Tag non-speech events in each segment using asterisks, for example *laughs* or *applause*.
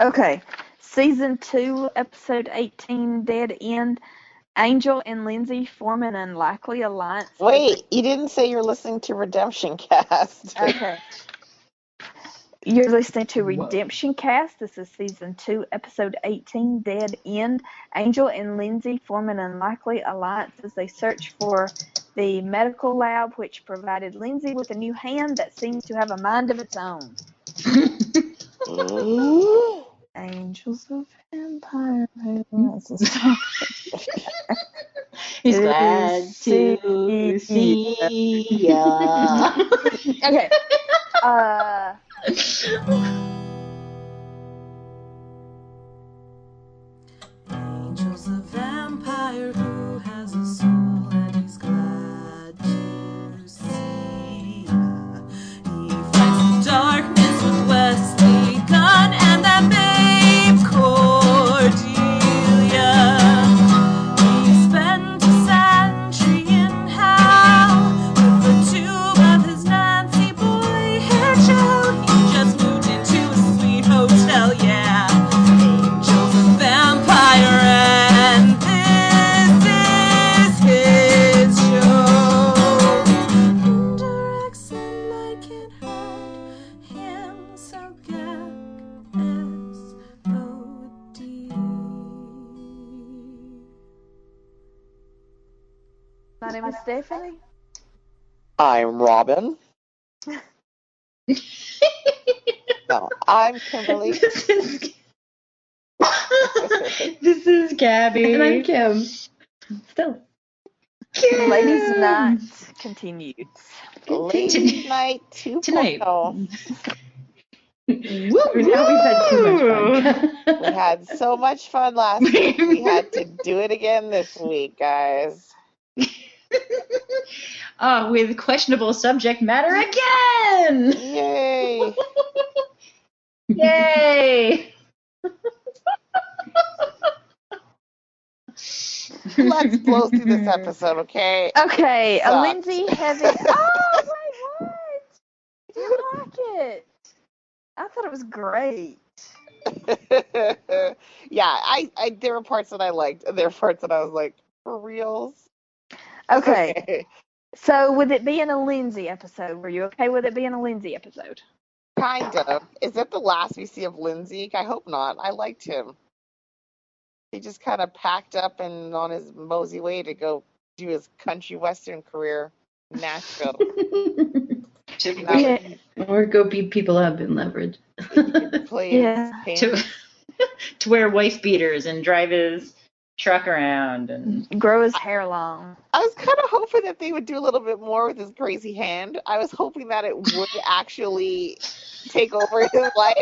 Okay. Season 2, Episode 18, Dead End. Angel and Lindsay form an unlikely alliance. Wait, you didn't say you're listening to Redemption Cast. *laughs* Okay. You're listening to Whoa. Redemption Cast. This is season two, episode 18, Dead End. Angel and Lindsay form an unlikely alliance as they search for the medical lab, which provided Lindsay with a new hand that seems to have a mind of its own. *laughs* *laughs* Angels of Empire. *laughs* who wants to stop? He's glad to see ya. *laughs* Okay. Uh, *laughs* my name is Stephanie. I'm Robin. *laughs* No, I'm Kimberly. this is *laughs* this is Gabby. And I'm Kim. Still. Kim. Ladies' Night continues. Ladies Night. 2.0. Tonight. Now we've had too much fun. *laughs* We had so much fun last week. We had to do it again this week, guys. Uh, with questionable subject matter again. Yay! *laughs* Yay! Let's blow through this *laughs* episode, okay? Okay, a Lindsay heavy. *laughs* Oh, wait, what? Do you like it? I thought it was great. yeah, I, I there were parts that I liked, and there were parts that I was like, for reals? Okay, so with it being a Lindsay episode, were you okay with it being a Lindsay episode? kind of. Is that the last we see of Lindsay? I hope not. I liked him. He just kind of packed up and on his mosey way to go do his country western career in Nashville. *laughs* Yeah. or go beat people up in leverage. Play Yeah. to *laughs* to wear wife beaters and drive his truck around and Grow his hair long. I was kind of hoping that they would do a little bit more with his crazy hand. I was hoping that it would *laughs* actually take over his life.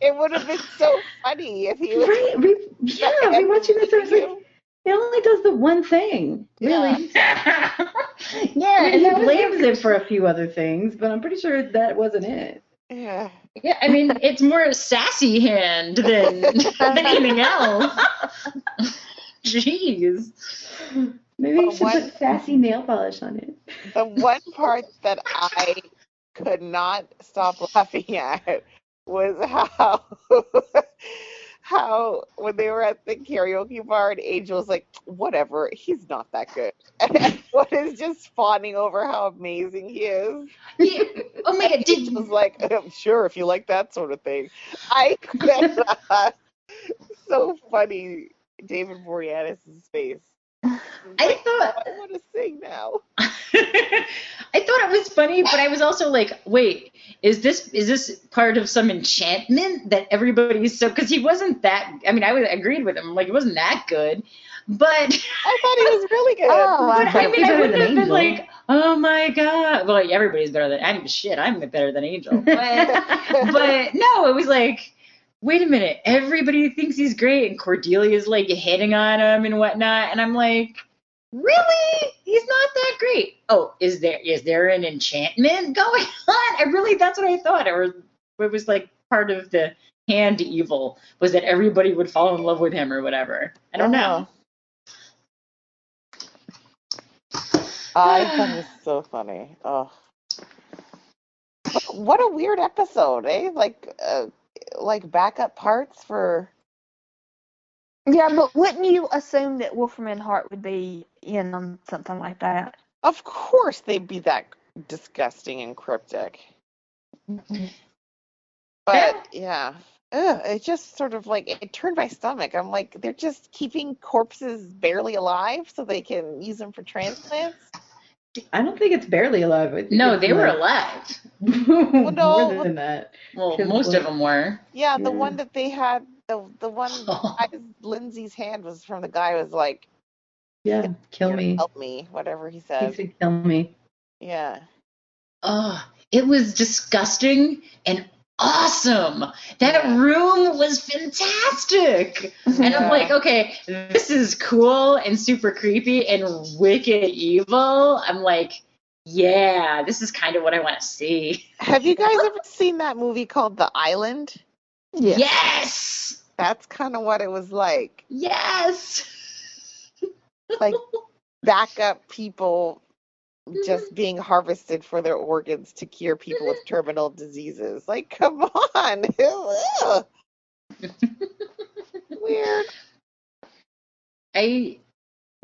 It would have been so funny if he was. Right? Re- yeah, rewatching this, I was like, it only does the one thing, really. *laughs* yeah, I mean, and he that was blames it for a few other things, but I'm pretty sure that wasn't it. Yeah. Yeah, I mean, it's more a sassy hand than, *laughs* than anything else. *laughs* Jeez. Maybe But you should what- put sassy nail polish on it. The *laughs* one part that I could not stop laughing at was how *laughs* how when they were at the karaoke bar and Angel was like, whatever, he's not that good. And what is just fawning over how amazing he is. Yeah. Oh my god, did was like, "Um, sure, if you like that sort of thing. I could not. so funny, David Boreanaz's face. I Like, thought I want to sing now. *laughs* I thought it was funny, but I was also like, wait, is this is this part of some enchantment that everybody's so because he wasn't that I mean, I was agreed with him, like he wasn't that good. But I thought he was really good. *laughs* Oh, I but thought I mean I wouldn't have been like, oh my god. Well like, everybody's better than I'm shit, I'm better than Angel. But *laughs* but no, it was like Wait a minute! Everybody thinks he's great, and Cordelia's like hitting on him and whatnot, and I'm like, really? He's not that great. Oh, is there is there an enchantment going *laughs* on? I really that's what I thought, or it was like part of the hand evil was that everybody would fall in love with him or whatever. I don't know. I thought it was so funny. Oh. What a weird episode, eh? Like, uh, like backup parts for Yeah, but wouldn't you assume that Wolfram Hart would be in on something like that? Of course they'd be that disgusting and cryptic. Mm-hmm. But yeah. Ugh, it just sort of like it turned my stomach. I'm like, they're just keeping corpses barely alive so they can use them for transplants. I don't think it's barely alive. I think No, they were like- alive. *laughs* no, more than that. Well, most what- of them were. Yeah, the Yeah. one that they had, the the one *laughs* oh. guy's Lindsay's hand was from the guy was like, Yeah, kill me. help me," whatever he said. He said. said, kill me. Yeah. Oh, it was disgusting and awesome. That Yeah. room was fantastic. And I'm like, okay, this is cool and super creepy and wicked evil. I'm like, yeah, this is kind of what I want to see. Have you guys *laughs* ever seen that movie called The Island? Yeah. Yes. That's kind of what it was like. Yes. Like *laughs* backup people just mm-hmm. being harvested for their organs to cure people with mm-hmm. terminal diseases. Like, come on. *laughs* *laughs* Weird. I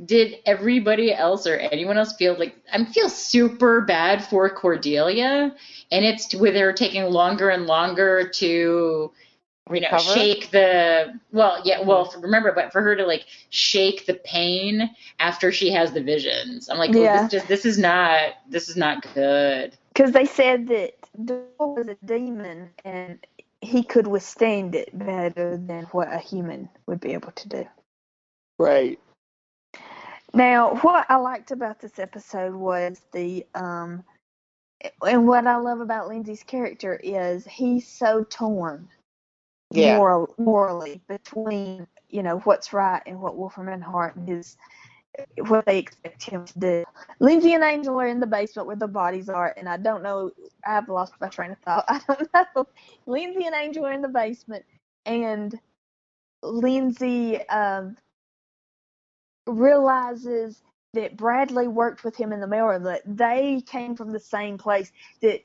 did everybody else or anyone else feel like I feel super bad for Cordelia, and it's with her taking longer and longer to you know Recover? shake the well yeah well for, remember but for her to like shake the pain after she has the visions i'm like oh, Yeah. this just this is not this is not good Because they said that Doyle was a demon and he could withstand it better than what a human would be able to do. Right. Now, what I liked about this episode was the um and what I love about Lindsay's character is he's so torn Yeah. moral, morally between, you know, what's right and what Wolfram and Hart and his what they expect him to do. Lindsay and Angel are in the basement where the bodies are, and I don't know. I've lost my train of thought. *laughs* I don't know. Lindsay and Angel are in the basement, and Lindsay um, realizes that Bradley worked with him in the mail room. That they came from the same place. That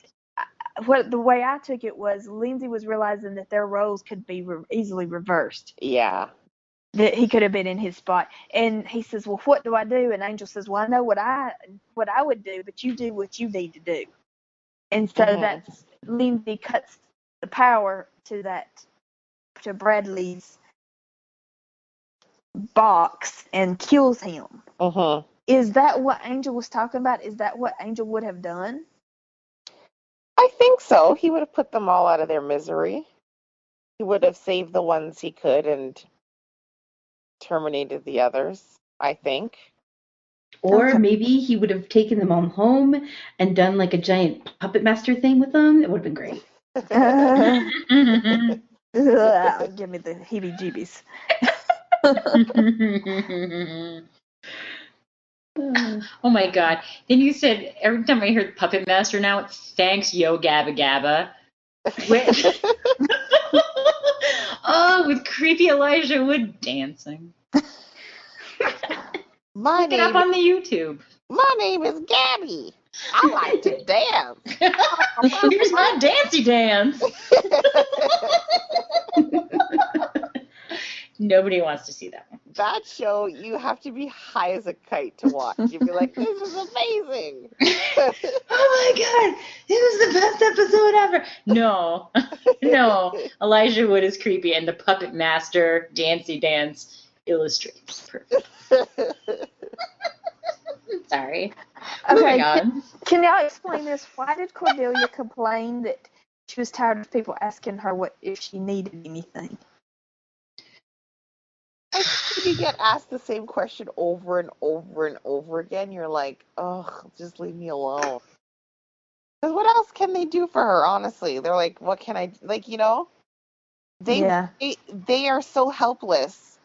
what the way I took it was Lindsay was realizing that their roles could be re- easily reversed Yeah. that he could have been in his spot. And he says, "Well, what do I do?" And Angel says, "Well, I know what I what I would do, but you do what you need to do." And so Mhm. that's Lindsay cuts the power to that to Bradley's box and kills him. Uh-huh. Is that what Angel was talking about? Is that what Angel would have done? I think so. He would have put them all out of their misery. He would have saved the ones he could and terminated the others, I think. Or maybe he would have taken them all home and done like a giant puppet master thing with them. It would have been great. Ugh, *laughs* *laughs* give me the heebie-jeebies. Uh, *laughs* *sighs* oh my god then you said every time i hear the puppet master now it's thanks yo gabba gabba With- *laughs* oh with creepy elijah wood dancing *laughs* my Look it up name, on the youtube my name is Gabby. I like to *laughs* dance. Here's my dancy dance. Nobody wants to see that one. that show, you have to be high as a kite to watch. You'd be like, this is amazing. *laughs* oh my god, it was the best episode ever. No, *laughs* no, Elijah Wood is creepy, and the puppet master Dancy Dance illustrates. Perfect. *laughs* Sorry. Moving Okay, on. Can y'all explain this? Why did Cordelia complain that she was tired of people asking her what if she needed anything? I think you get asked the same question over and over and over again. You're like, ugh, just leave me alone. Because what else can they do for her? Honestly, they're like, what can I like? You know, they yeah. they, they are so helpless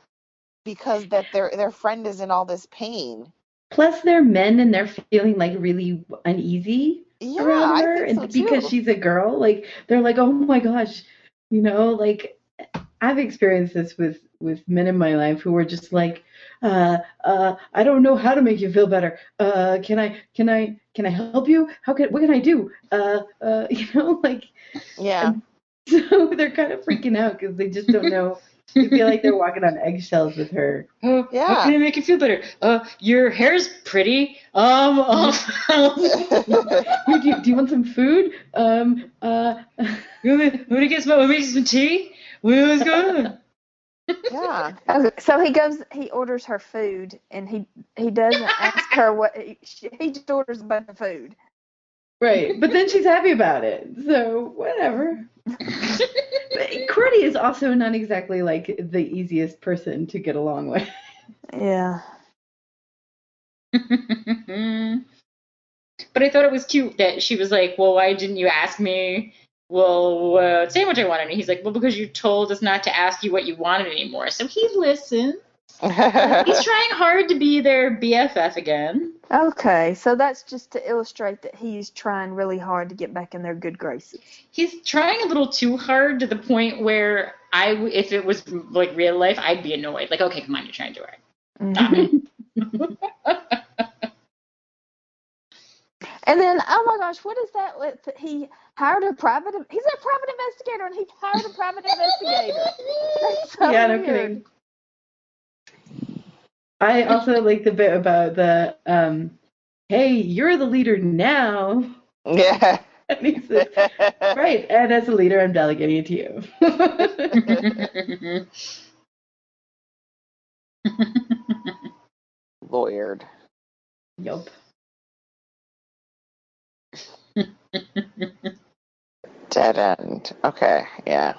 because that their their friend is in all this pain. plus, they're men and they're feeling like really uneasy Yeah, around her, so and because she's a girl, like they're like, oh my gosh, you know, like I've experienced this with with men in my life who were just like, uh, uh, I don't know how to make you feel better. Uh, can I, can I, can I help you? How can, what can I do? Uh, uh, *laughs* you know, like yeah, *laughs* So they're kind of freaking out because they just don't know. They feel like they're walking on eggshells with her. Oh, Yeah. How can I make you feel better? Uh, your hair's pretty. Um, *laughs* um, do, you, do you want some food? Um, uh, you want me, want me to get some, want me to get some tea? What's going on? yeah. Okay, so he goes, he orders her food, and he he doesn't ask her what he, she, he just orders a bunch of food. right. But then she's happy about it. So whatever. But Cordy is also not exactly like the easiest person to get along with. Yeah. *laughs* but I thought it was cute that she was like, "Well, why didn't you ask me? Well, uh, say what I wanted." And he's like, "Well, because you told us not to ask you what you wanted anymore." So he listened. *laughs* He's trying hard to be their BFF again. Okay, so that's just to illustrate that he's trying really hard to get back in their good graces. He's trying a little too hard to the point where I, if it was like real life, I'd be annoyed. Like, okay, come on, you're trying to do it. *laughs* Stop it. And then, oh my gosh, what is that? with- He hired a private. He's a private investigator, and he hired a private investigator. That's so yeah, no weird. kidding. I also like the bit about the um, hey, you're the leader now. yeah. And he says, right, and as a leader, I'm delegating it to you. *laughs* Lawyered. yup. Dead end. Okay. Yeah.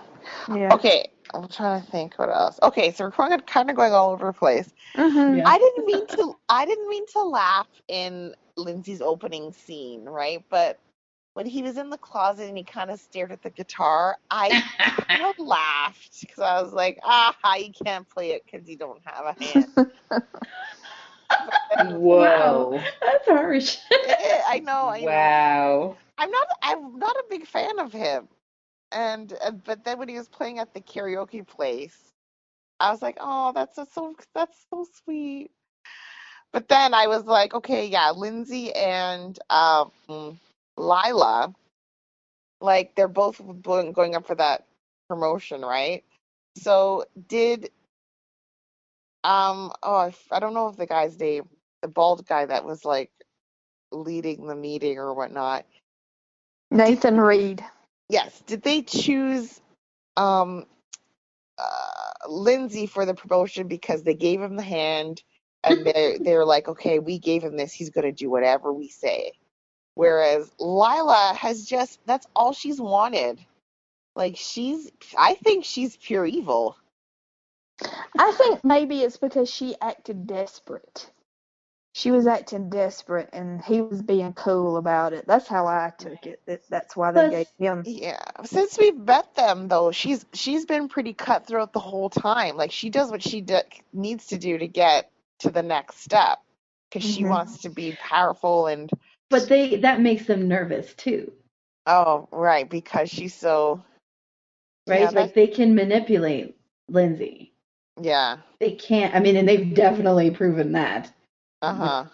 Yeah. Okay. I'm trying to think what else. Okay, so we're kind of, kind of going all over the place. Mhm. Yeah. I didn't mean to. I didn't mean to laugh in Lindsay's opening scene, right? But when he was in the closet and he kind of stared at the guitar, I kind of *laughs* laughed because I was like, "Ah, you can't play it because you don't have a hand." *laughs* Whoa. That's harsh. I know. I know. Wow. I'm not. I'm not a big fan of him. And uh, but then when he was playing at the karaoke place, I was like, oh, that's so, so that's so sweet. But then I was like, okay, yeah, Lindsay and um, Lilah, like they're both going going up for that promotion, right? So did um oh I f- I don't know if the guy's name, the bald guy that was like leading the meeting or whatnot. Nathan Reed. Yes. Did they choose um uh Lindsay for the promotion because they gave him the hand and they *laughs* they're like, okay, we gave him this, he's gonna do whatever we say. Whereas Lilah has just that's all she's wanted. Like she's I think she's pure evil. I think maybe it's because she acted desperate. She was acting desperate, and he was being cool about it. That's how I took it. That, that's why they gave him. Yeah. Since we've met them though, she's she's been pretty cutthroat the whole time. Like she does what she do, needs to do to get to the next step because she Mhm. wants to be powerful and But they that makes them nervous too, Oh, right, because she's so right? Yeah, like they can manipulate Lindsay. Yeah. They can't. I mean, and they've definitely proven that. Uh-huh.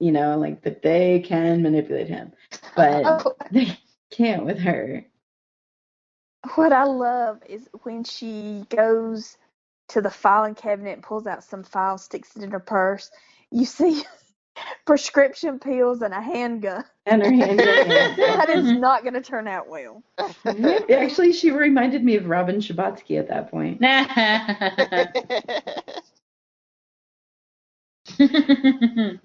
You know, like that they can manipulate him, but *laughs* Oh, they can't with her. what I love is when she goes to the filing cabinet, pulls out some files, sticks it in her purse. You see prescription pills and a handgun. And her hand. *laughs* that is not going to turn out well. *laughs* Actually, she reminded me of Robin Shabatsky at that point. *laughs*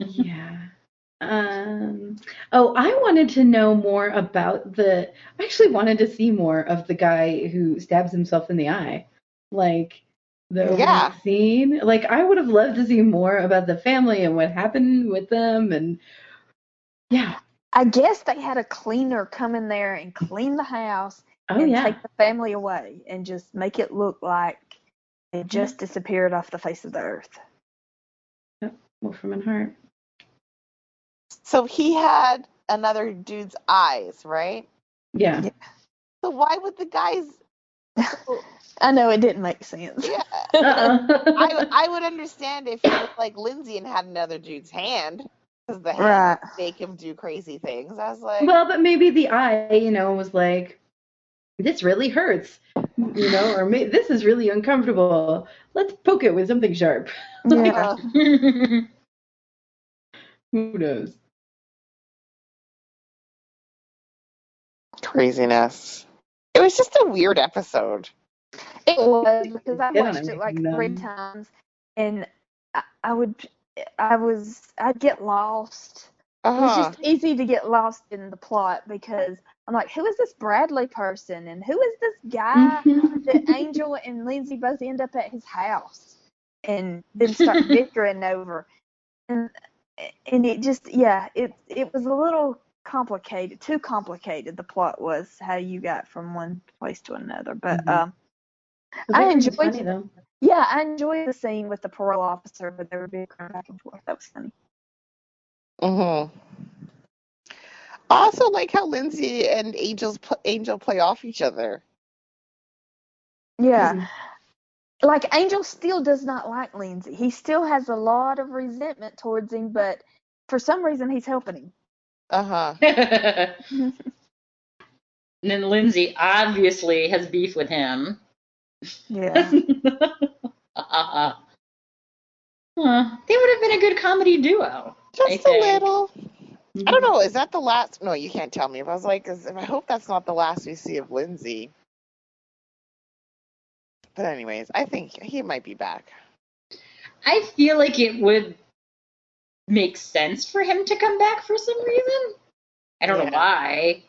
Yeah. Um. Oh, I wanted to know more about the. I actually wanted to see more of the guy who stabs himself in the eye, like the Yeah. scene. Like I would have loved to see more about the family and what happened with them, and yeah. I guess they had a cleaner come in there and clean the house Oh and yeah. take the family away and just make it look like it just disappeared off the face of the earth. Wolfram and Hart. so he had another dude's eyes, right? Yeah. So why would the guys I know it didn't make sense. yeah Uh-uh. I, I would understand if he was like Lindsay and had another dude's hand. because the Right. hands make him do crazy things. I was like, Well, but maybe the eye, you know, was like, this really hurts, you know, or may- this is really uncomfortable. Let's poke it with something sharp. *laughs* Yeah. *laughs* Who knows? craziness. It was just a weird episode. It was because I watched it like everything, three times, and I, I would, I was, I'd get lost. Uh-huh. just easy to get lost in the plot because I'm like, who is this Bradley person, and who is this guy that Angel and Lindsay both end up at his house, and then start *laughs* bickering over, and and it just, yeah, it it was a little complicated, too complicated. The plot was how you got from one place to another, but Mhm. um. The I bickering enjoyed funny, though. Yeah, I enjoyed the scene with the parole officer, but they were bickering back and forth. That was funny. Mm-hmm. I also like how Lindsay and Angel's pl- Angel play off each other. Yeah. Like Angel still does not like Lindsay. He still has a lot of resentment towards him, but for some reason he's helping him. Uh-huh. *laughs* *laughs* and then Lindsay obviously has beef with him. Yeah. *laughs* uh. They would have been a good comedy duo. Just a little. I don't know. Is that the last? No, you can't tell me. But I was like, I hope that's not the last we see of Lindsay. But anyways, I think he might be back. I feel like it would make sense for him to come back for some reason. I don't know why,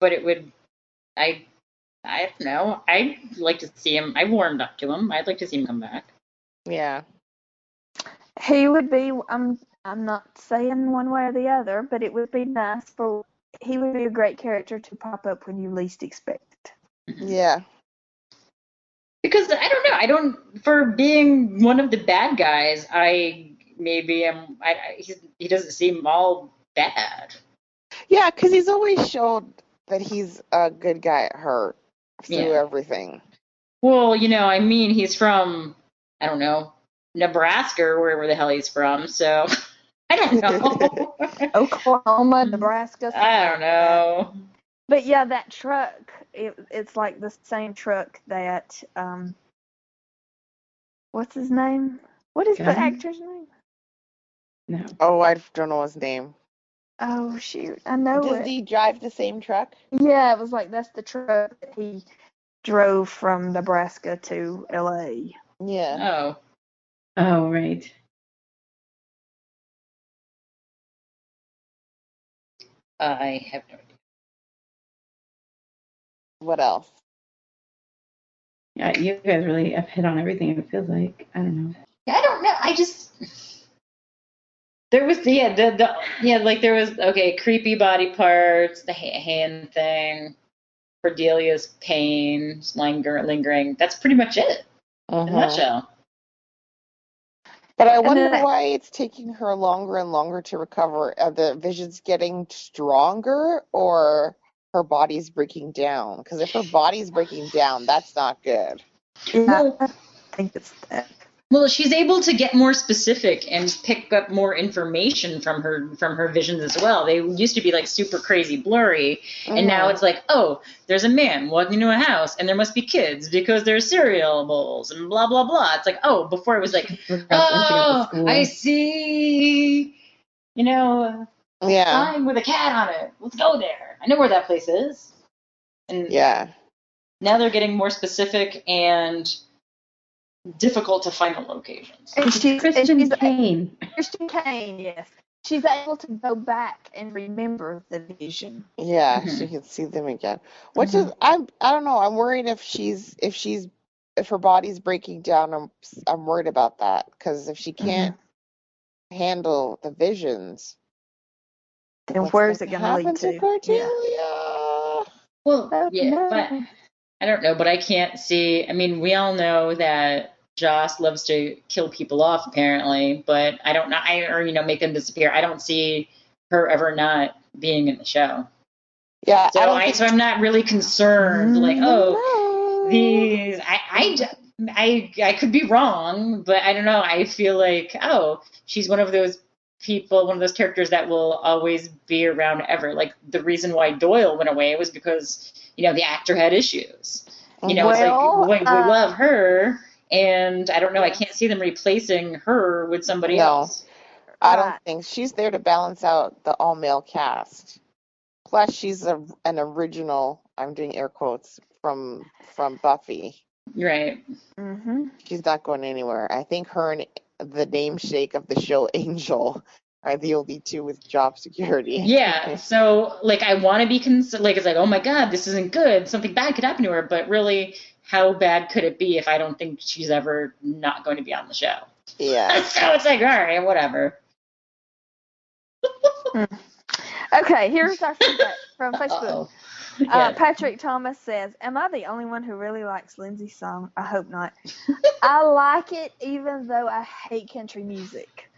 but it would. I I don't know. I'd like to see him. I warmed up to him. I'd like to see him come back. Yeah. he would be I'm I'm not saying one way or the other, but it would be nice for he would be a great character to pop up when you least expect it. Yeah. Because I don't know. I don't for being one of the bad guys. I maybe am. I, I he's, he doesn't seem all bad. Yeah, because he's always shown that he's a good guy at her through Yeah. everything. Well, you know, I mean, he's from I don't know Nebraska or wherever the hell he's from. So *laughs* I don't know. *laughs* Oklahoma, Mm. Nebraska. I don't know. But yeah, that truck, it, it's like the same truck that um what's his name? What is the actor's name? No. Oh, I don't know his name. Oh shoot, I know Does it. he drive the same truck? Yeah, it was like that's the truck that he drove from Nebraska to LA. Yeah. Oh, Oh, right. I have no idea. What else? Yeah, you guys really have hit on everything. It feels like I don't know. Yeah, I don't know. I just there was yeah the the yeah like there was okay creepy body parts the hand thing Cordelia's pain linger, lingering. That's pretty much it in a Uh-huh. nutshell. But I wonder I- why it's taking her longer and longer to recover. Are the visions getting stronger or her body's breaking down? Because if her body's breaking down, that's not good. Yeah, I think it's that. Well, she's able to get more specific and pick up more information from her from her visions as well. They used to be like super crazy blurry, and now Mhm. it's like, oh, there's a man walking into a house, and there must be kids because there's cereal bowls and blah blah blah. It's like, oh, before it was like, Forgot when she got to oh. I see, you know, a Yeah. sign with a cat on it. Let's go there. I know where that place is. And Yeah. now they're getting more specific and difficult to find the locations. And she's, and Christian she's Kane. Christian Kane, yes. She's able to go back and remember the vision. Yeah, Mhm. she can see them again. Which is I'm I don't know. I'm worried if she's if she's if her body's breaking down. I'm I'm worried about that because if she can't handle the visions, Then where's it gonna going to happen lead to to? Cordelia? Well, Oh, yeah, no. but I don't know, but I can't see. I mean, we all know that Joss loves to kill people off, apparently, but I don't know, I, or you know, make them disappear. I don't see her ever not being in the show. Yeah, So I, I so I'm not really concerned. Like, oh, No. these, I, I, I, I could be wrong, but I don't know. I feel like, oh, she's one of those people, one of those characters that will always be around ever. Like the reason why Doyle went away was because you know the actor had issues. You know, Well, it's like we, uh, we love her, and I don't know. I can't see them replacing her with somebody No. else. I don't Right. think she's there to balance out the all male cast. Plus, she's a, an original. I'm doing air quotes from from Buffy. Right. hmm She's not going anywhere. I think her and the namesake of the show, *laughs* Angel, are the only two with job security. Yeah. *laughs* So like I want to be cons- like it's like oh my god this isn't good something bad could happen to her but really how bad could it be if I don't think she's ever not going to be on the show? Yeah. *laughs* so it's like all right whatever. Okay, here's our feedback from *laughs* Facebook. Uh-oh. Uh, Yeah. Patrick Thomas says, "Am I the only one who really likes Lindsay's song? I hope not. *laughs* I like it, even though I hate country music.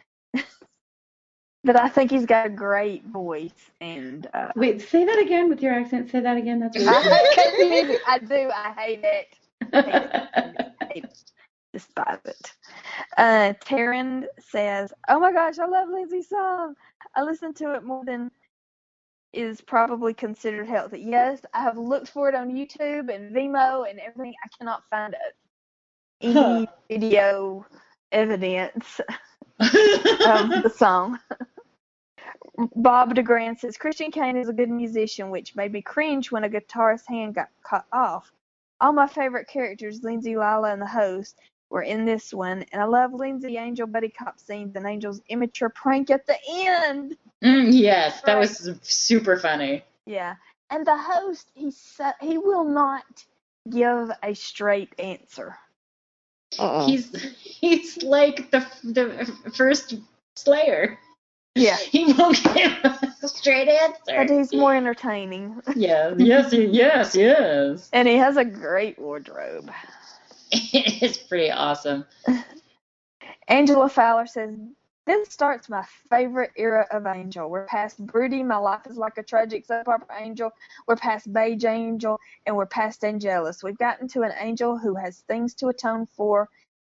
but I think he's got a great voice, and uh, Wait, say that again with your accent. Say that again. That's I hate country music. I do. I hate it. Good. hate it. Uh, Taryn says, "Oh my gosh, I love Lindsay's song. I listen to it more than is probably considered healthy. Yes, I have looked for it on YouTube and Vimeo and everything. I cannot find it. Any Huh. video evidence *laughs* of the song. Bob DeGrand says Christian Kane is a good musician, which made me cringe when a guitarist's hand got cut off. All my favorite characters, Lindsay, Lilah, and the host, were in this one, and I love Lindsay Angel buddy cop scenes and Angel's immature prank at the end. Mm, yes, that was super funny. Yeah, and the host, he sa- he will not give a straight answer. Uh-uh. He's *laughs* he's like the the first Slayer. Yeah, *laughs* He won't give a *laughs* straight but answer. he's more entertaining, *laughs* Yeah. Yes. Yes. Yes. and he has a great wardrobe. it's pretty awesome. Angela Fowler says, This starts my favorite era of Angel. We're past Broody, My Life is Like a Tragic Soap Opera Angel. We're past Beige Angel, and we're past Angelus. We've gotten to an angel who has things to atone for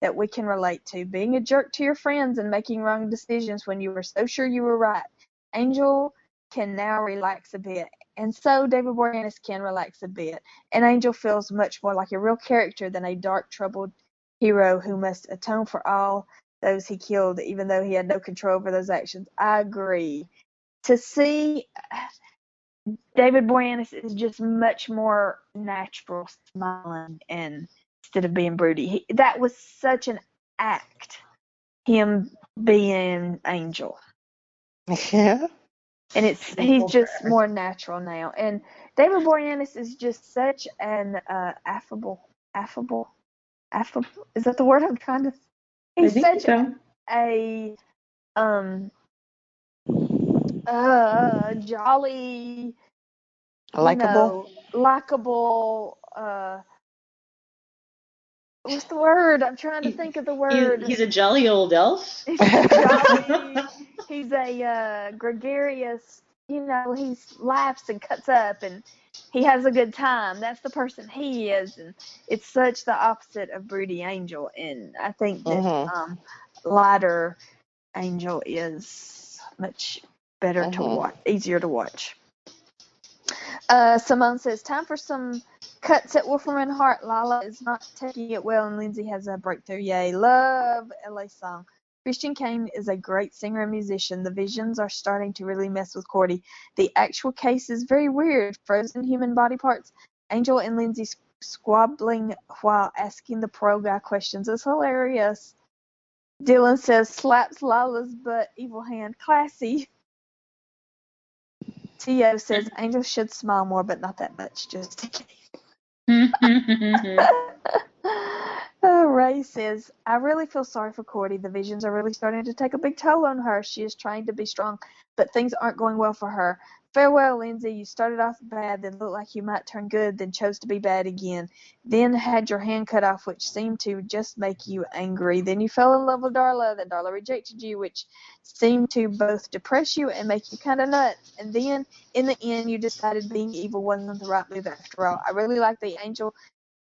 that we can relate to. Being a jerk to your friends and making wrong decisions when you were so sure you were right. Angel can now relax a bit. And so David Boreanaz can relax a bit. And Angel feels much more like a real character than a dark, troubled hero who must atone for all those he killed, even though he had no control over those actions. I agree. To see *sighs* David Boreanaz is just much more natural, smiling, and instead of being broody, he, that was such an act. Him being Angel, Yeah. and it's he's just more natural now. And David Boreanaz is just such an uh, affable, affable, affable. Is that the word I'm trying to? He's such so. a um uh jolly Likeable. you know, likable uh what's the word i'm trying to He- think of the He- word he's a jolly old elf. *laughs* he's, jolly, *laughs* he's a uh gregarious you know he laughs and cuts up and he has a good time that's the person he is and it's such the opposite of broody angel and i think that Mhm. um lighter angel is much better to Mhm. watch easier to watch uh simone says time for some cuts at wolfram hart lala is not taking it well and lindsay has a breakthrough yay love la song Christian Kane is a great singer and musician. The visions are starting to really mess with Cordy. The actual case is very weird. Frozen human body parts. Angel and Lindsay squabbling while asking the pro guy questions is hilarious. Dylan says slaps Lala's butt, evil hand, classy. Tio says Angel should smile more, but not that much, just in case. *laughs* Uh, Ray says, I really feel sorry for Cordy. The visions are really starting to take a big toll on her. She is trying to be strong, but things aren't going well for her. Farewell, Lindsay. You started off bad, then looked like you might turn good, then chose to be bad again. Then had your hand cut off, which seemed to just make you angry. Then you fell in love with Darla, then Darla rejected you, which seemed to both depress you and make you kind of nuts. And then, in the end, you decided being evil wasn't the right move after all. I really like the Angel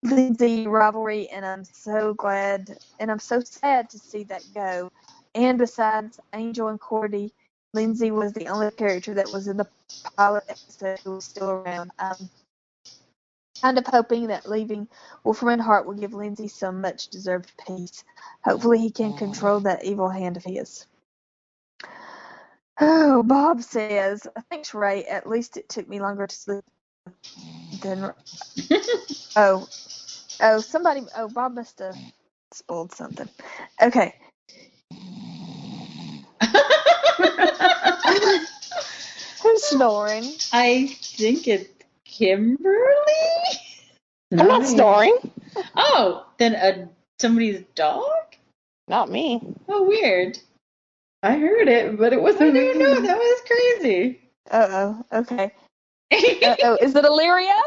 Lindsay rivalry, and I'm so glad and I'm so sad to see that go. And besides Angel and Cordy, Lindsay was the only character that was in the pilot episode who was still around. I'm kind of hoping that leaving Wolfram Hart will give Lindsay some much deserved peace. Hopefully, he can mm. control that evil hand of his. Oh, Bob says, thanks, Ray. At least it took me longer to sleep than. *laughs* Oh, oh, somebody. Oh, Bob must have spoiled something. Okay. Who's snoring? I think it's Kimberly. I'm not Nice. snoring. Oh, then a somebody's dog. Not me. Oh, weird. I heard it, but it I wasn't didn't me. know that was crazy. Uh oh. Okay. *laughs* Uh oh. Is it Illyrio?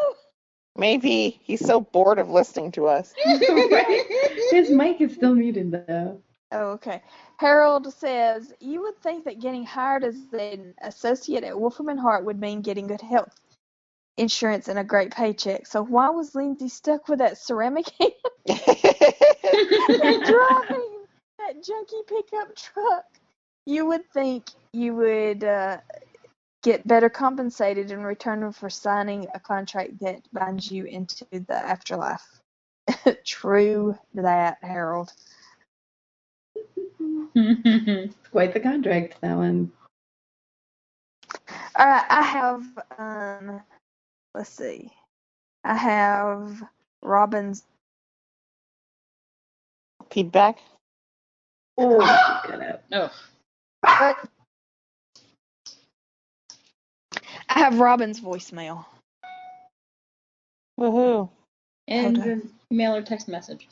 Maybe he's so bored of listening to us. *laughs* *laughs* His mic is still muted though. Oh, okay. Harold says, You would think that getting hired as an associate at Wolfram and Hart would mean getting good health insurance and a great paycheck. So why was Lindsay stuck with that ceramic *laughs* hand and *laughs* driving that junky pickup truck? You would think you would uh, get better compensated in return for signing a contract that binds you into the afterlife. *laughs* True that, Harold. It's quite the contract, that one. All right, I have um let's see. I have Robin's Feedback. Oh, cut out. oh. I have Robin's voicemail. Woohoo. and Hold an email or text message.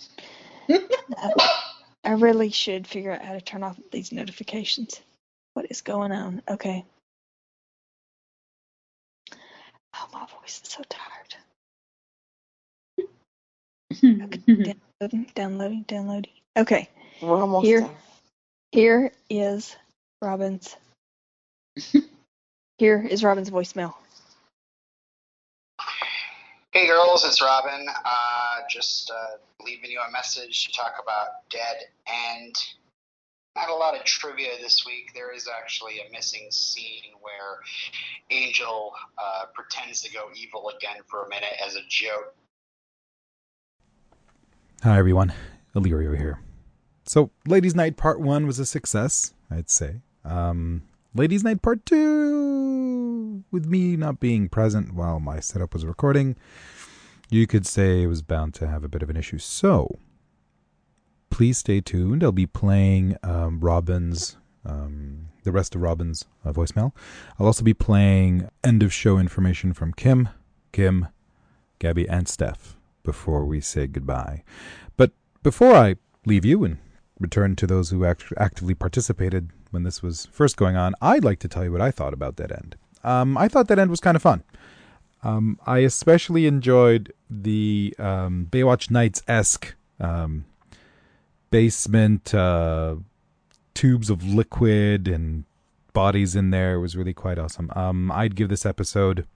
*laughs* *laughs* I really should figure out how to turn off these notifications. What is going on? Okay. Oh, my voice is so tired. *laughs* Downloading, downloading, downloading. Okay. We're almost Here. done. Here is Robin's. *laughs* Here is Robin's voicemail. Hey girls, it's Robin. Uh, just uh, leaving you a message to talk about Dead End. Not a lot of trivia this week. There is actually a missing scene where Angel uh, pretends to go evil again for a minute as a joke. Hi everyone, Illyrio here. So, Ladies' Night Part 1 was a success, I'd say. Um, Ladies' Night Part 2, with me not being present while my setup was recording, you could say it was bound to have a bit of an issue. So, please stay tuned. I'll be playing um, Robin's, um, the rest of Robin's uh, voicemail. I'll also be playing end of show information from Kim, Kim, Gabby, and Steph before we say goodbye. But before I leave you and return to those who act- actively participated when this was first going on, I'd like to tell you what I thought about Dead End. Um, I thought Dead End was kind of fun. Um, I especially enjoyed the um, Baywatch Nights esque um, basement uh, tubes of liquid and bodies in there. It was really quite awesome. Um, I'd give this episode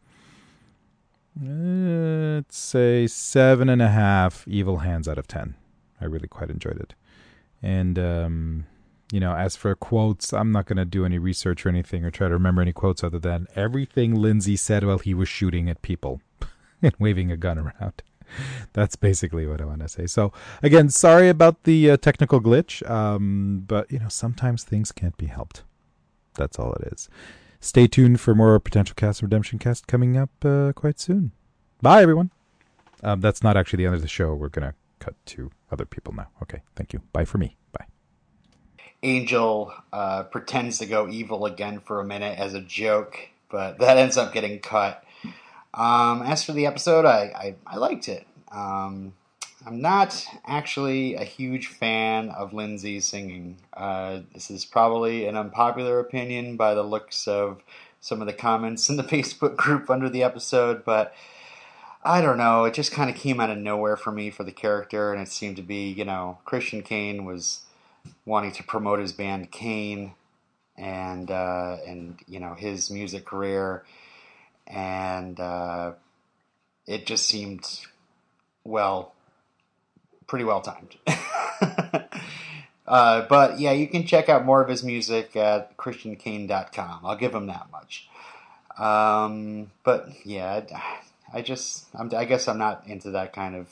let's say seven and a half evil hands out of ten. I really quite enjoyed it. And um, you know, as for quotes, I'm not going to do any research or anything or try to remember any quotes other than everything Lindsay said while he was shooting at people *laughs* and waving a gun around. *laughs* That's basically what I want to say. So again, sorry about the uh, technical glitch, um, but you know, sometimes things can't be helped. That's all it is. Stay tuned for more potential cast redemption cast coming up uh, quite soon. Bye, everyone. Um, that's not actually the end of the show. We're gonna cut to other people now. Okay, thank you. Bye for me. Angel uh, pretends to go evil again for a minute as a joke, but *laughs* that ends up getting cut. Um, as for the episode, I, I, I liked it. Um, I'm not actually a huge fan of Lindsay singing. Uh, this is probably an unpopular opinion by the looks of some of the comments in the *laughs* Facebook group under the episode, but I don't know. It just kind of came out of nowhere for me for the character, and it seemed to be, you know, Christian Kane was wanting to promote his band Kane and uh, and you know his music career, and uh, it just seemed well, pretty well timed. *laughs* Uh, but yeah, you can check out more of his music at christiankane.com. I'll give him that much. Um, but yeah, I, just, I'm, I guess I'm not into that kind of,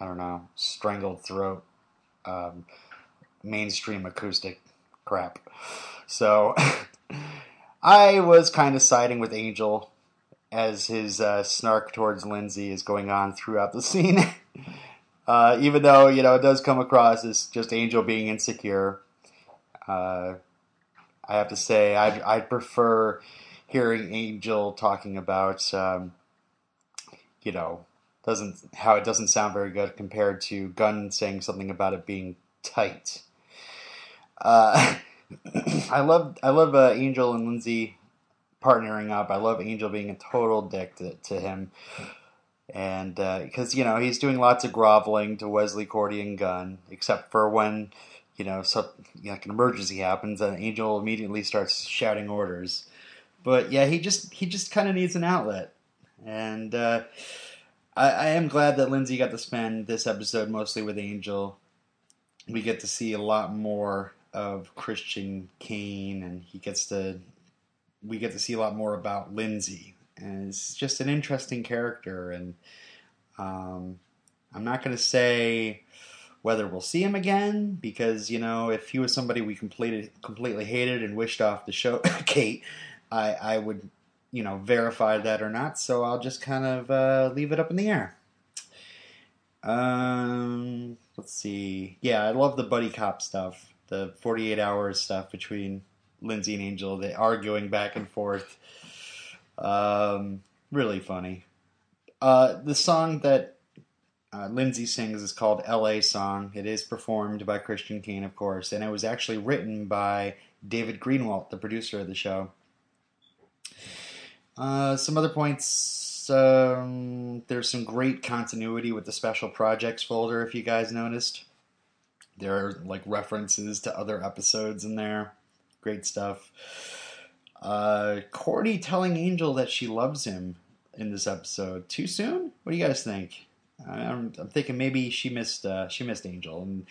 I don't know, strangled throat, um, mainstream acoustic crap. So *laughs* I was kind of siding with Angel as his uh, snark towards Lindsay is going on throughout the *laughs* scene. uh, even though, you know, it does come across as just Angel being insecure. Uh, I have to say, I'd, I'd prefer hearing Angel talking about, um, you know, doesn't how it doesn't sound very good compared to Gunn saying something about it being tight. Uh, *laughs* I love I love uh, Angel and Lindsay partnering up. I love Angel being a total dick to, to him, and because uh, you know he's doing lots of groveling to Wesley, Cordy, and Gunn, except for when you know so you know, like an emergency happens, and Angel immediately starts shouting orders. But yeah, he just he just kind of needs an outlet, and uh, I, I am glad that Lindsay got to spend this episode mostly with Angel. We get to see a lot more of Christian Kane, and he gets to we get to see a lot more about Lindsay, and it's just an interesting character. And um, I'm not going to say whether we'll see him again because you know if he was somebody we completely completely hated and wished off the show, *laughs* Kate, I I would you know verify that or not. So I'll just kind of uh, leave it up in the air. Um, let's see. Yeah, I love the buddy cop stuff, the 48 hours stuff between Lindsay and Angel, they arguing back and forth. Um, really funny. Uh, the song that uh, Lindsay sings is called "L.A. Song." It is performed by Christian Kane, of course, and it was actually written by David Greenwalt, the producer of the show. Uh, some other points. Um, there's some great continuity with the special projects folder. If you guys noticed, there are like references to other episodes in there. Great stuff. Uh, Cordy telling Angel that she loves him in this episode. Too soon? What do you guys think? I'm, I'm thinking maybe she missed uh, she missed Angel, and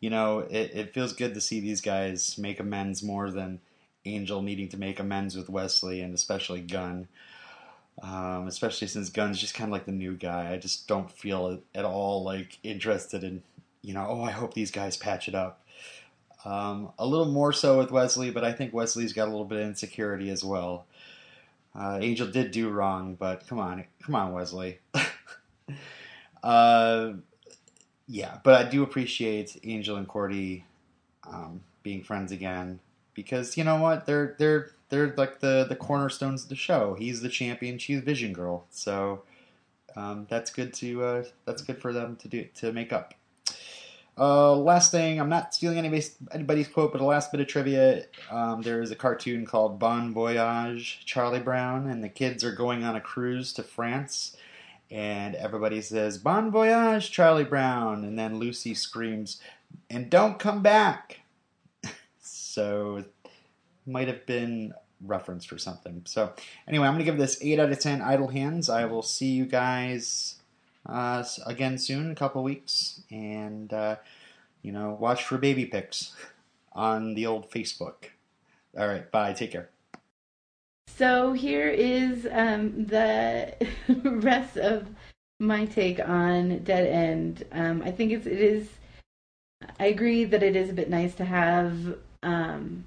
you know it, it feels good to see these guys make amends more than Angel needing to make amends with Wesley and especially Gunn. Um, especially since Gunn's just kind of like the new guy. I just don't feel at all like interested in you know oh I hope these guys patch it up. Um, a little more so with Wesley, but I think Wesley's got a little bit of insecurity as well. Uh, Angel did do wrong, but come on, come on, Wesley. *laughs* uh, yeah, but I do appreciate Angel and Cordy um, being friends again because you know what? They're they're they're like the the cornerstones of the show. He's the champion, she's Vision Girl, so um, that's good to uh, that's good for them to do to make up. Uh, last thing, I'm not stealing anybody's, anybody's quote, but the last bit of trivia. Um, there is a cartoon called Bon Voyage Charlie Brown, and the kids are going on a cruise to France, and everybody says Bon Voyage Charlie Brown, and then Lucy screams, "And don't come back!" *laughs* so, it might have been referenced or something. So, anyway, I'm gonna give this eight out of ten. Idle hands. I will see you guys uh, again soon, a couple weeks, and uh, you know, watch for baby pics on the old Facebook. All right, bye. Take care. So here is um, the *laughs* rest of my take on Dead End. Um, I think it's it is. I agree that it is a bit nice to have um,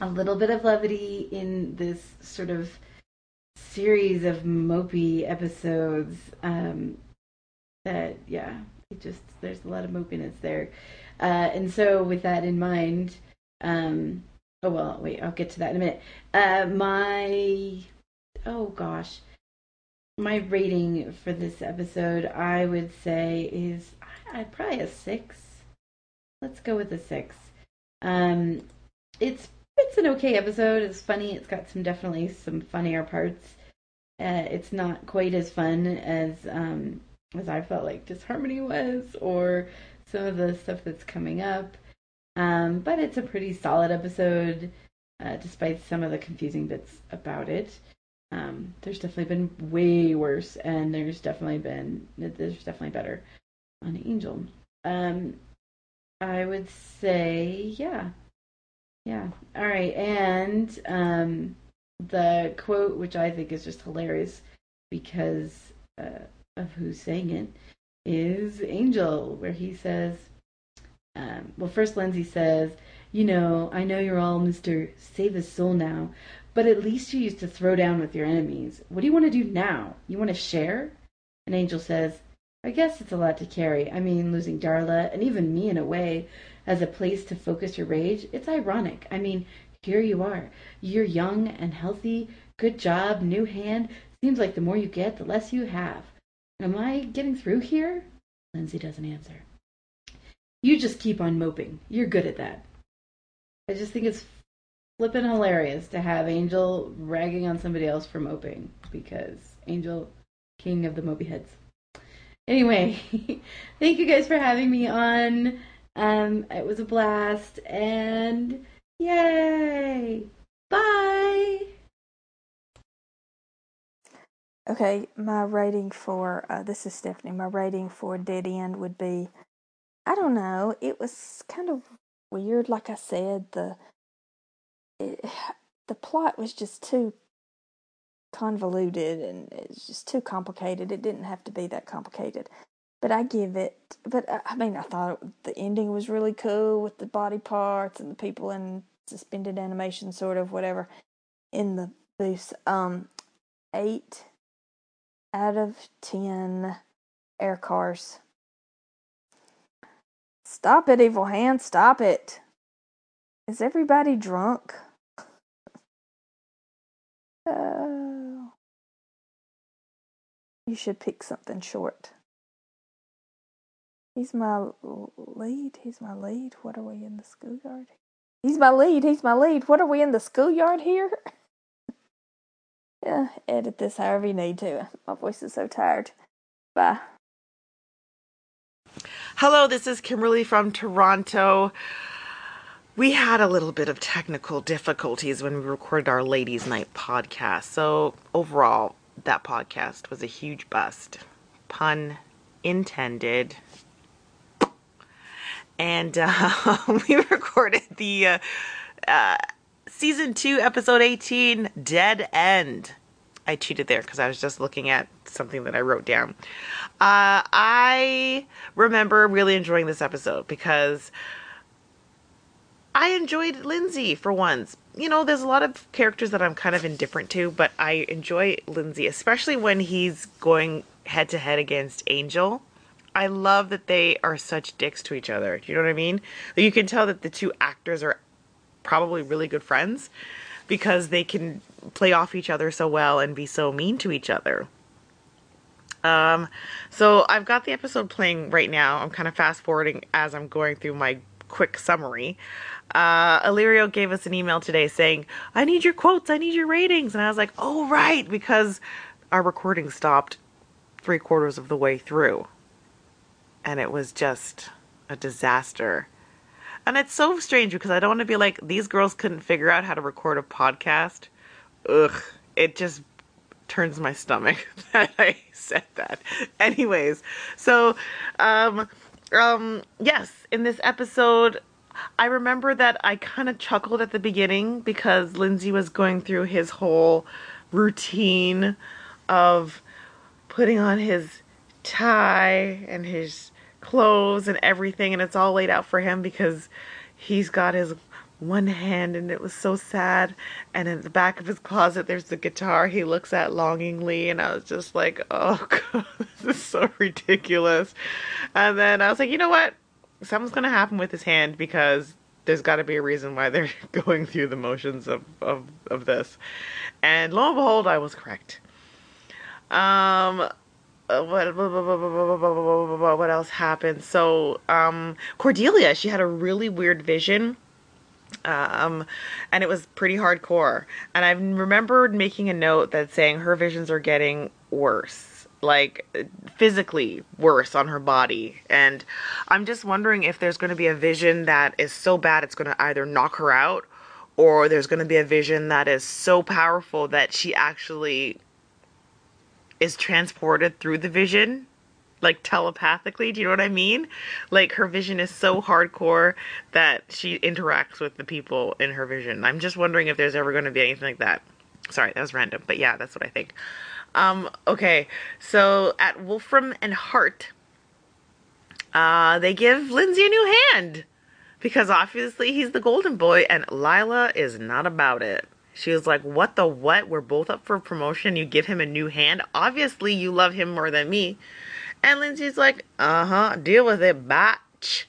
a little bit of levity in this sort of series of mopey episodes. Um, that yeah, it just there's a lot of mopiness there, uh, and so with that in mind, um, oh well, wait, I'll get to that in a minute. Uh, my oh gosh, my rating for this episode, I would say is I, probably a six. Let's go with a six. Um, it's it's an okay episode. It's funny. It's got some definitely some funnier parts. Uh, it's not quite as fun as um, as I felt like Disharmony was, or some of the stuff that's coming up. Um, but it's a pretty solid episode, uh, despite some of the confusing bits about it. Um, there's definitely been way worse, and there's definitely been there's definitely better on Angel. Um, I would say, yeah. Yeah. All right. And um, the quote, which I think is just hilarious because uh, of who's saying it, is Angel, where he says, um, well, first Lindsay says, you know, I know you're all Mr. Save His Soul now, but at least you used to throw down with your enemies. What do you want to do now? You want to share? And Angel says, I guess it's a lot to carry. I mean, losing Darla, and even me in a way, as a place to focus your rage, it's ironic. I mean, here you are. You're young and healthy, good job, new hand. Seems like the more you get, the less you have. Am I getting through here? Lindsay doesn't answer. You just keep on moping. You're good at that. I just think it's flippin' hilarious to have Angel ragging on somebody else for moping because Angel, king of the mopey heads. Anyway, *laughs* thank you guys for having me on. Um, it was a blast, and yay! Bye. Okay, my rating for uh, this is Stephanie. My rating for Dead End would be, I don't know. It was kind of weird. Like I said, the it, *sighs* the plot was just too convoluted and it's just too complicated. It didn't have to be that complicated. But I give it. But uh, I mean, I thought the ending was really cool with the body parts and the people in suspended animation, sort of whatever, in the booth. Um, eight out of ten air cars. Stop it, evil hand! Stop it. Is everybody drunk? Oh. You should pick something short. He's my lead. He's my lead. What are we in the schoolyard? He's my lead. He's my lead. What are we in the schoolyard here? *laughs* yeah, edit this however you need to. My voice is so tired. Bye. Hello, this is Kimberly from Toronto. We had a little bit of technical difficulties when we recorded our Ladies' Night podcast. So, overall, that podcast was a huge bust. Pun intended. And *laughs* uh, we *laughs* recorded the uh, uh, season 2, episode 18, Dead End. I cheated there because I was just looking at something that I wrote down. Uh, I remember really enjoying this episode because I enjoyed Lindsay for once. You know, there's a lot of characters that I'm kind of indifferent to, but I enjoy Lindsay, especially when he's going head to head against Angel. I love that they are such dicks to each other. Do you know what I mean? You can tell that the two actors are probably really good friends because they can play off each other so well and be so mean to each other. Um, so I've got the episode playing right now. I'm kind of fast forwarding as I'm going through my quick summary. Uh, Illyrio gave us an email today saying, I need your quotes, I need your ratings. And I was like, oh, right, because our recording stopped three quarters of the way through. And it was just a disaster. And it's so strange because I don't want to be like, these girls couldn't figure out how to record a podcast. Ugh, it just turns my stomach *laughs* that I said that. Anyways, so um um yes, in this episode I remember that I kind of chuckled at the beginning because Lindsay was going through his whole routine of putting on his tie and his clothes and everything and it's all laid out for him because he's got his one hand and it was so sad. And in the back of his closet there's the guitar he looks at longingly and I was just like oh *laughs* god this is so ridiculous. And then I was like you know what? Something's gonna happen with his hand because there's got to be a reason why they're *laughs* going through the motions of, of, of this. And lo and behold I was correct. Um what what else happened so um Cordelia she had a really weird vision um, and it was pretty hardcore. And I remembered making a note that saying her visions are getting worse, like physically worse on her body. And I'm just wondering if there's going to be a vision that is so bad it's going to either knock her out, or there's going to be a vision that is so powerful that she actually is transported through the vision like telepathically. Do you know what I mean? Like her vision is so hardcore that she interacts with the people in her vision. I'm just wondering if there's ever going to be anything like that. Sorry, that was random, but yeah, that's what I think. Um, okay, so at Wolfram and Hart, uh, they give Lindsay a new hand because obviously he's the golden boy, and Lilah is not about it. She was like, What the what? We're both up for promotion. You give him a new hand. Obviously, you love him more than me. And Lindsay's like, Uh huh, deal with it, batch.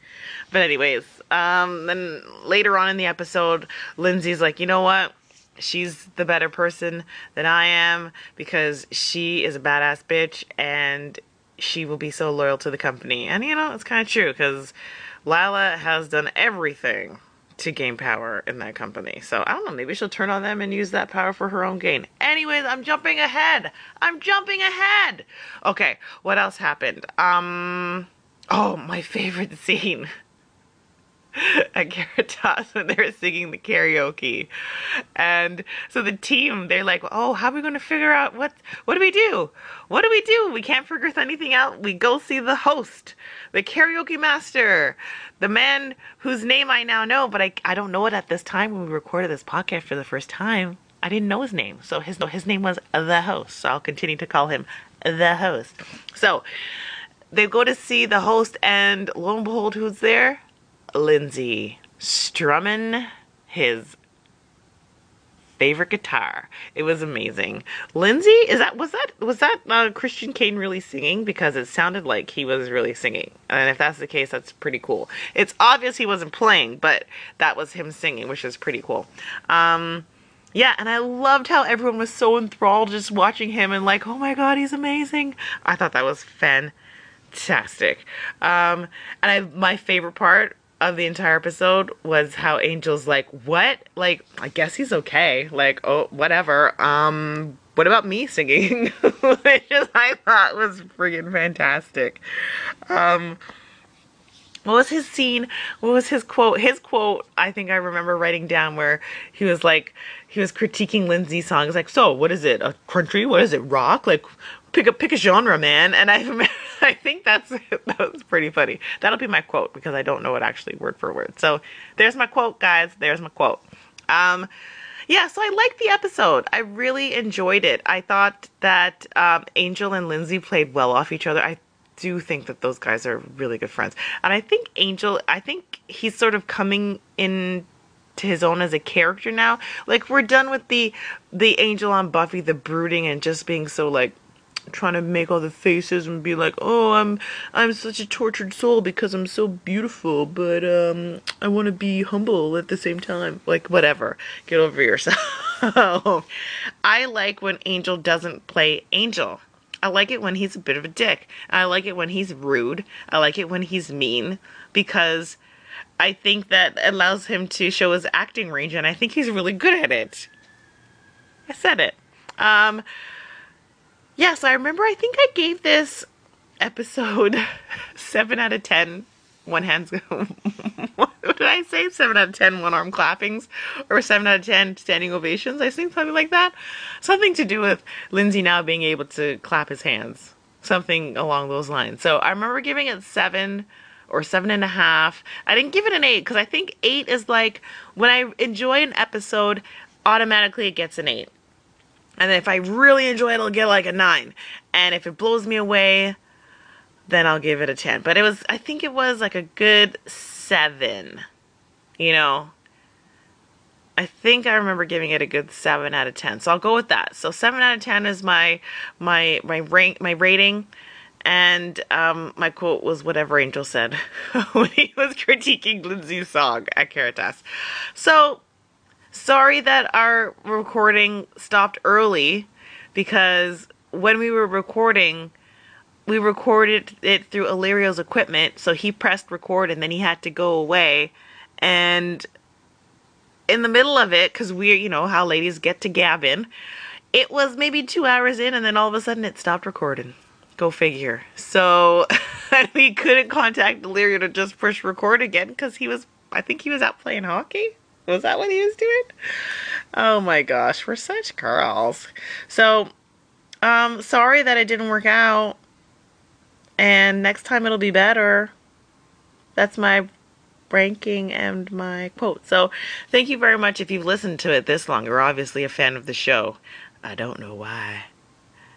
But, anyways, um, then later on in the episode, Lindsay's like, You know what? She's the better person than I am because she is a badass bitch and she will be so loyal to the company. And, you know, it's kind of true because Lilah has done everything to gain power in that company. So I don't know, maybe she'll turn on them and use that power for her own gain. Anyways, I'm jumping ahead. I'm jumping ahead. Okay, what else happened? Um oh, my favorite *laughs* scene. *laughs* At Caritas when they were singing the karaoke. And so the team, they're like, Oh, how are we gonna figure out what what do we do? What do we do? We can't figure anything out. We go see the host, the karaoke master, the man whose name I now know, but I, I don't know it at this time when we recorded this podcast for the first time. I didn't know his name. So his his name was the host. So I'll continue to call him the host. So they go to see the host and lo and behold who's there? Lindsay strumming his favorite guitar. It was amazing. Lindsay, is that was that was that uh, Christian Kane really singing? Because it sounded like he was really singing. And if that's the case, that's pretty cool. It's obvious he wasn't playing, but that was him singing, which is pretty cool. Um, yeah, and I loved how everyone was so enthralled just watching him and like, oh my god, he's amazing. I thought that was fantastic. Um, and I my favorite part of the entire episode was how Angel's like, "What? Like, I guess he's okay. Like, oh, whatever. Um, what about me singing?" *laughs* Which I thought was friggin' fantastic. Um, what was his scene? What was his quote? His quote, I think I remember writing down where he was like, he was critiquing Lindsay's songs, like, so what is it? A country? What is it? Rock? Like, pick a pick a genre, man. And I *laughs* remember, *laughs* I think that's *laughs* that was pretty funny. That'll be my quote because I don't know it actually word for word. So there's my quote, guys. There's my quote. Um, yeah, so I liked the episode. I really enjoyed it. I thought that um, Angel and Lindsay played well off each other. I do think that those guys are really good friends, and I think Angel. I think he's sort of coming in to his own as a character now. Like we're done with the the Angel on Buffy, the brooding and just being so like trying to make all the faces and be like, "Oh, I'm I'm such a tortured soul because I'm so beautiful, but um I want to be humble at the same time." Like whatever. Get over yourself. *laughs* I like when Angel doesn't play Angel. I like it when he's a bit of a dick. I like it when he's rude. I like it when he's mean because I think that allows him to show his acting range and I think he's really good at it. I said it. Um Yes, I remember. I think I gave this episode *laughs* seven out of ten. One hand's *laughs* what did I say? Seven out of ten one arm clappings, or seven out of ten standing ovations. I think something like that. Something to do with Lindsay now being able to clap his hands. Something along those lines. So I remember giving it seven or seven and a half. I didn't give it an eight because I think eight is like when I enjoy an episode, automatically it gets an eight. And if I really enjoy it, I'll get like a nine. And if it blows me away, then I'll give it a 10. But it was, I think it was like a good seven. You know, I think I remember giving it a good seven out of 10. So I'll go with that. So seven out of 10 is my, my, my rank, my rating. And um, my quote was whatever Angel said *laughs* when he was critiquing Lindsay's song at Caritas. So sorry that our recording stopped early because when we were recording, we recorded it through Illyrio's equipment. So he pressed record and then he had to go away. And in the middle of it, because we're, you know, how ladies get to gabbing, it was maybe two hours in and then all of a sudden it stopped recording. Go figure. So *laughs* we couldn't contact Illyrio to just push record again because he was, I think he was out playing hockey. Was that what he was doing? Oh my gosh, we're such girls. So, um, sorry that it didn't work out. And next time it'll be better. That's my ranking and my quote. So thank you very much if you've listened to it this long. You're obviously a fan of the show. I don't know why.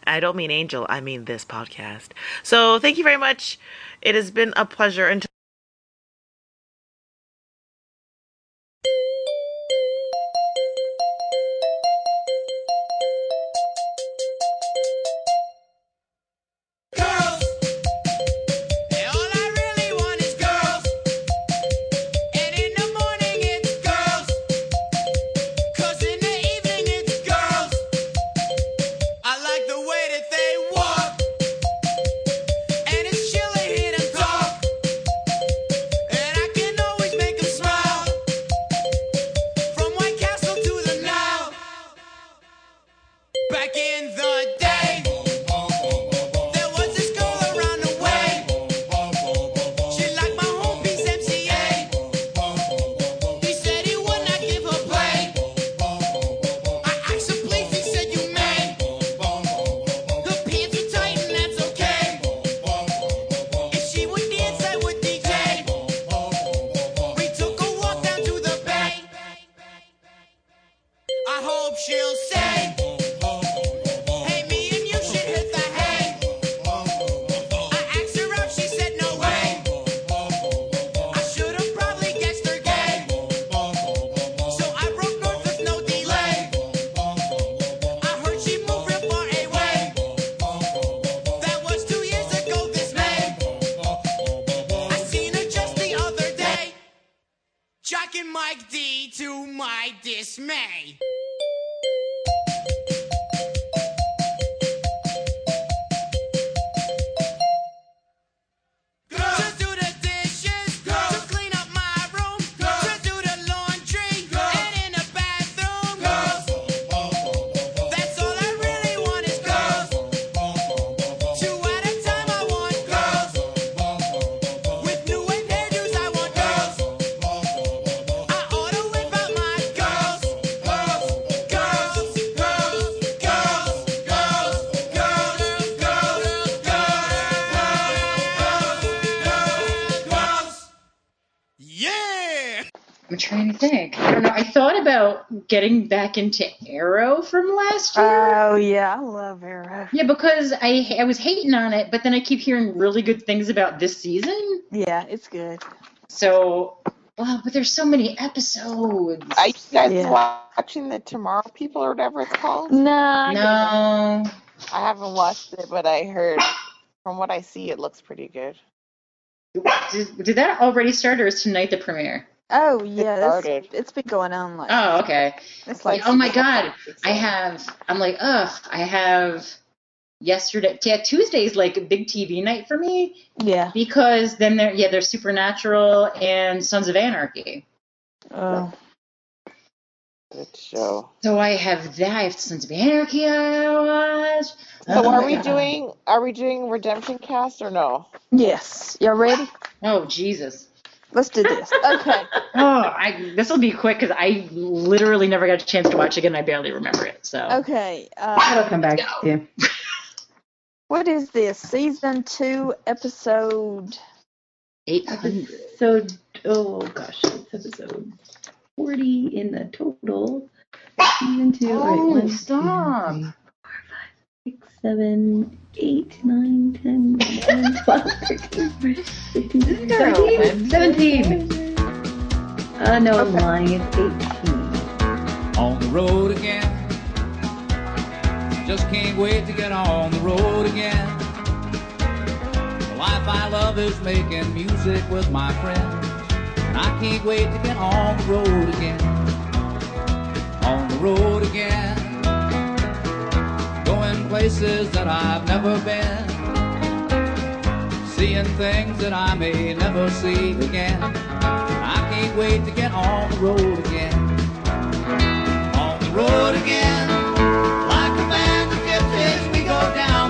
I don't mean Angel, I mean this podcast. So thank you very much. It has been a pleasure. Until dismay. Getting back into Arrow from last year. Oh yeah, I love Arrow. yeah, because I I was hating on it, but then I keep hearing really good things about this season. Yeah, it's good. So, wow, but there's so many episodes. Are you guys Yeah. watching the Tomorrow People or whatever it's called? No, I no. I haven't watched it, but I heard from what I see, it looks pretty good. Did, did that already start, or is tonight the premiere? Oh yeah, started. it's, it's been going on like Oh, okay. it's Like, like oh my god, I have. I'm like, ugh, I have. Yesterday, yeah, Tuesday's like a big TV night for me yeah. because then they're yeah, they're Supernatural and Sons of Anarchy. Oh Good show. So I have that. I have Sons of Anarchy. I watch. So Oh are we God. doing are we doing Redemption Cast or no? yes. Y'all ready? Oh Jesus. Let's do this. Okay. *laughs* Oh, I this will be quick because I literally never got a chance to watch it again. I barely remember it. So Okay. Uh, That'll come back to you. what is this? Season two, episode. eight hundred. Episode, oh gosh, it's episode 40 in the total. Season two. right, Oh, two, stop. three, six, seven, eight, nine, 10, 11, *laughs* 12, 13, 14, 15, 16, 17. 17. Uh, no, I'm lying. It's 18. on the road again. Just can't wait to get on the road again. The life I love is making music with my friends. And I can't wait to get on the road again. On the road again. Places that I've never been. Seeing things that I may never see again. I can't wait to get on the road again on the road again. Like a band of gypsies, we go down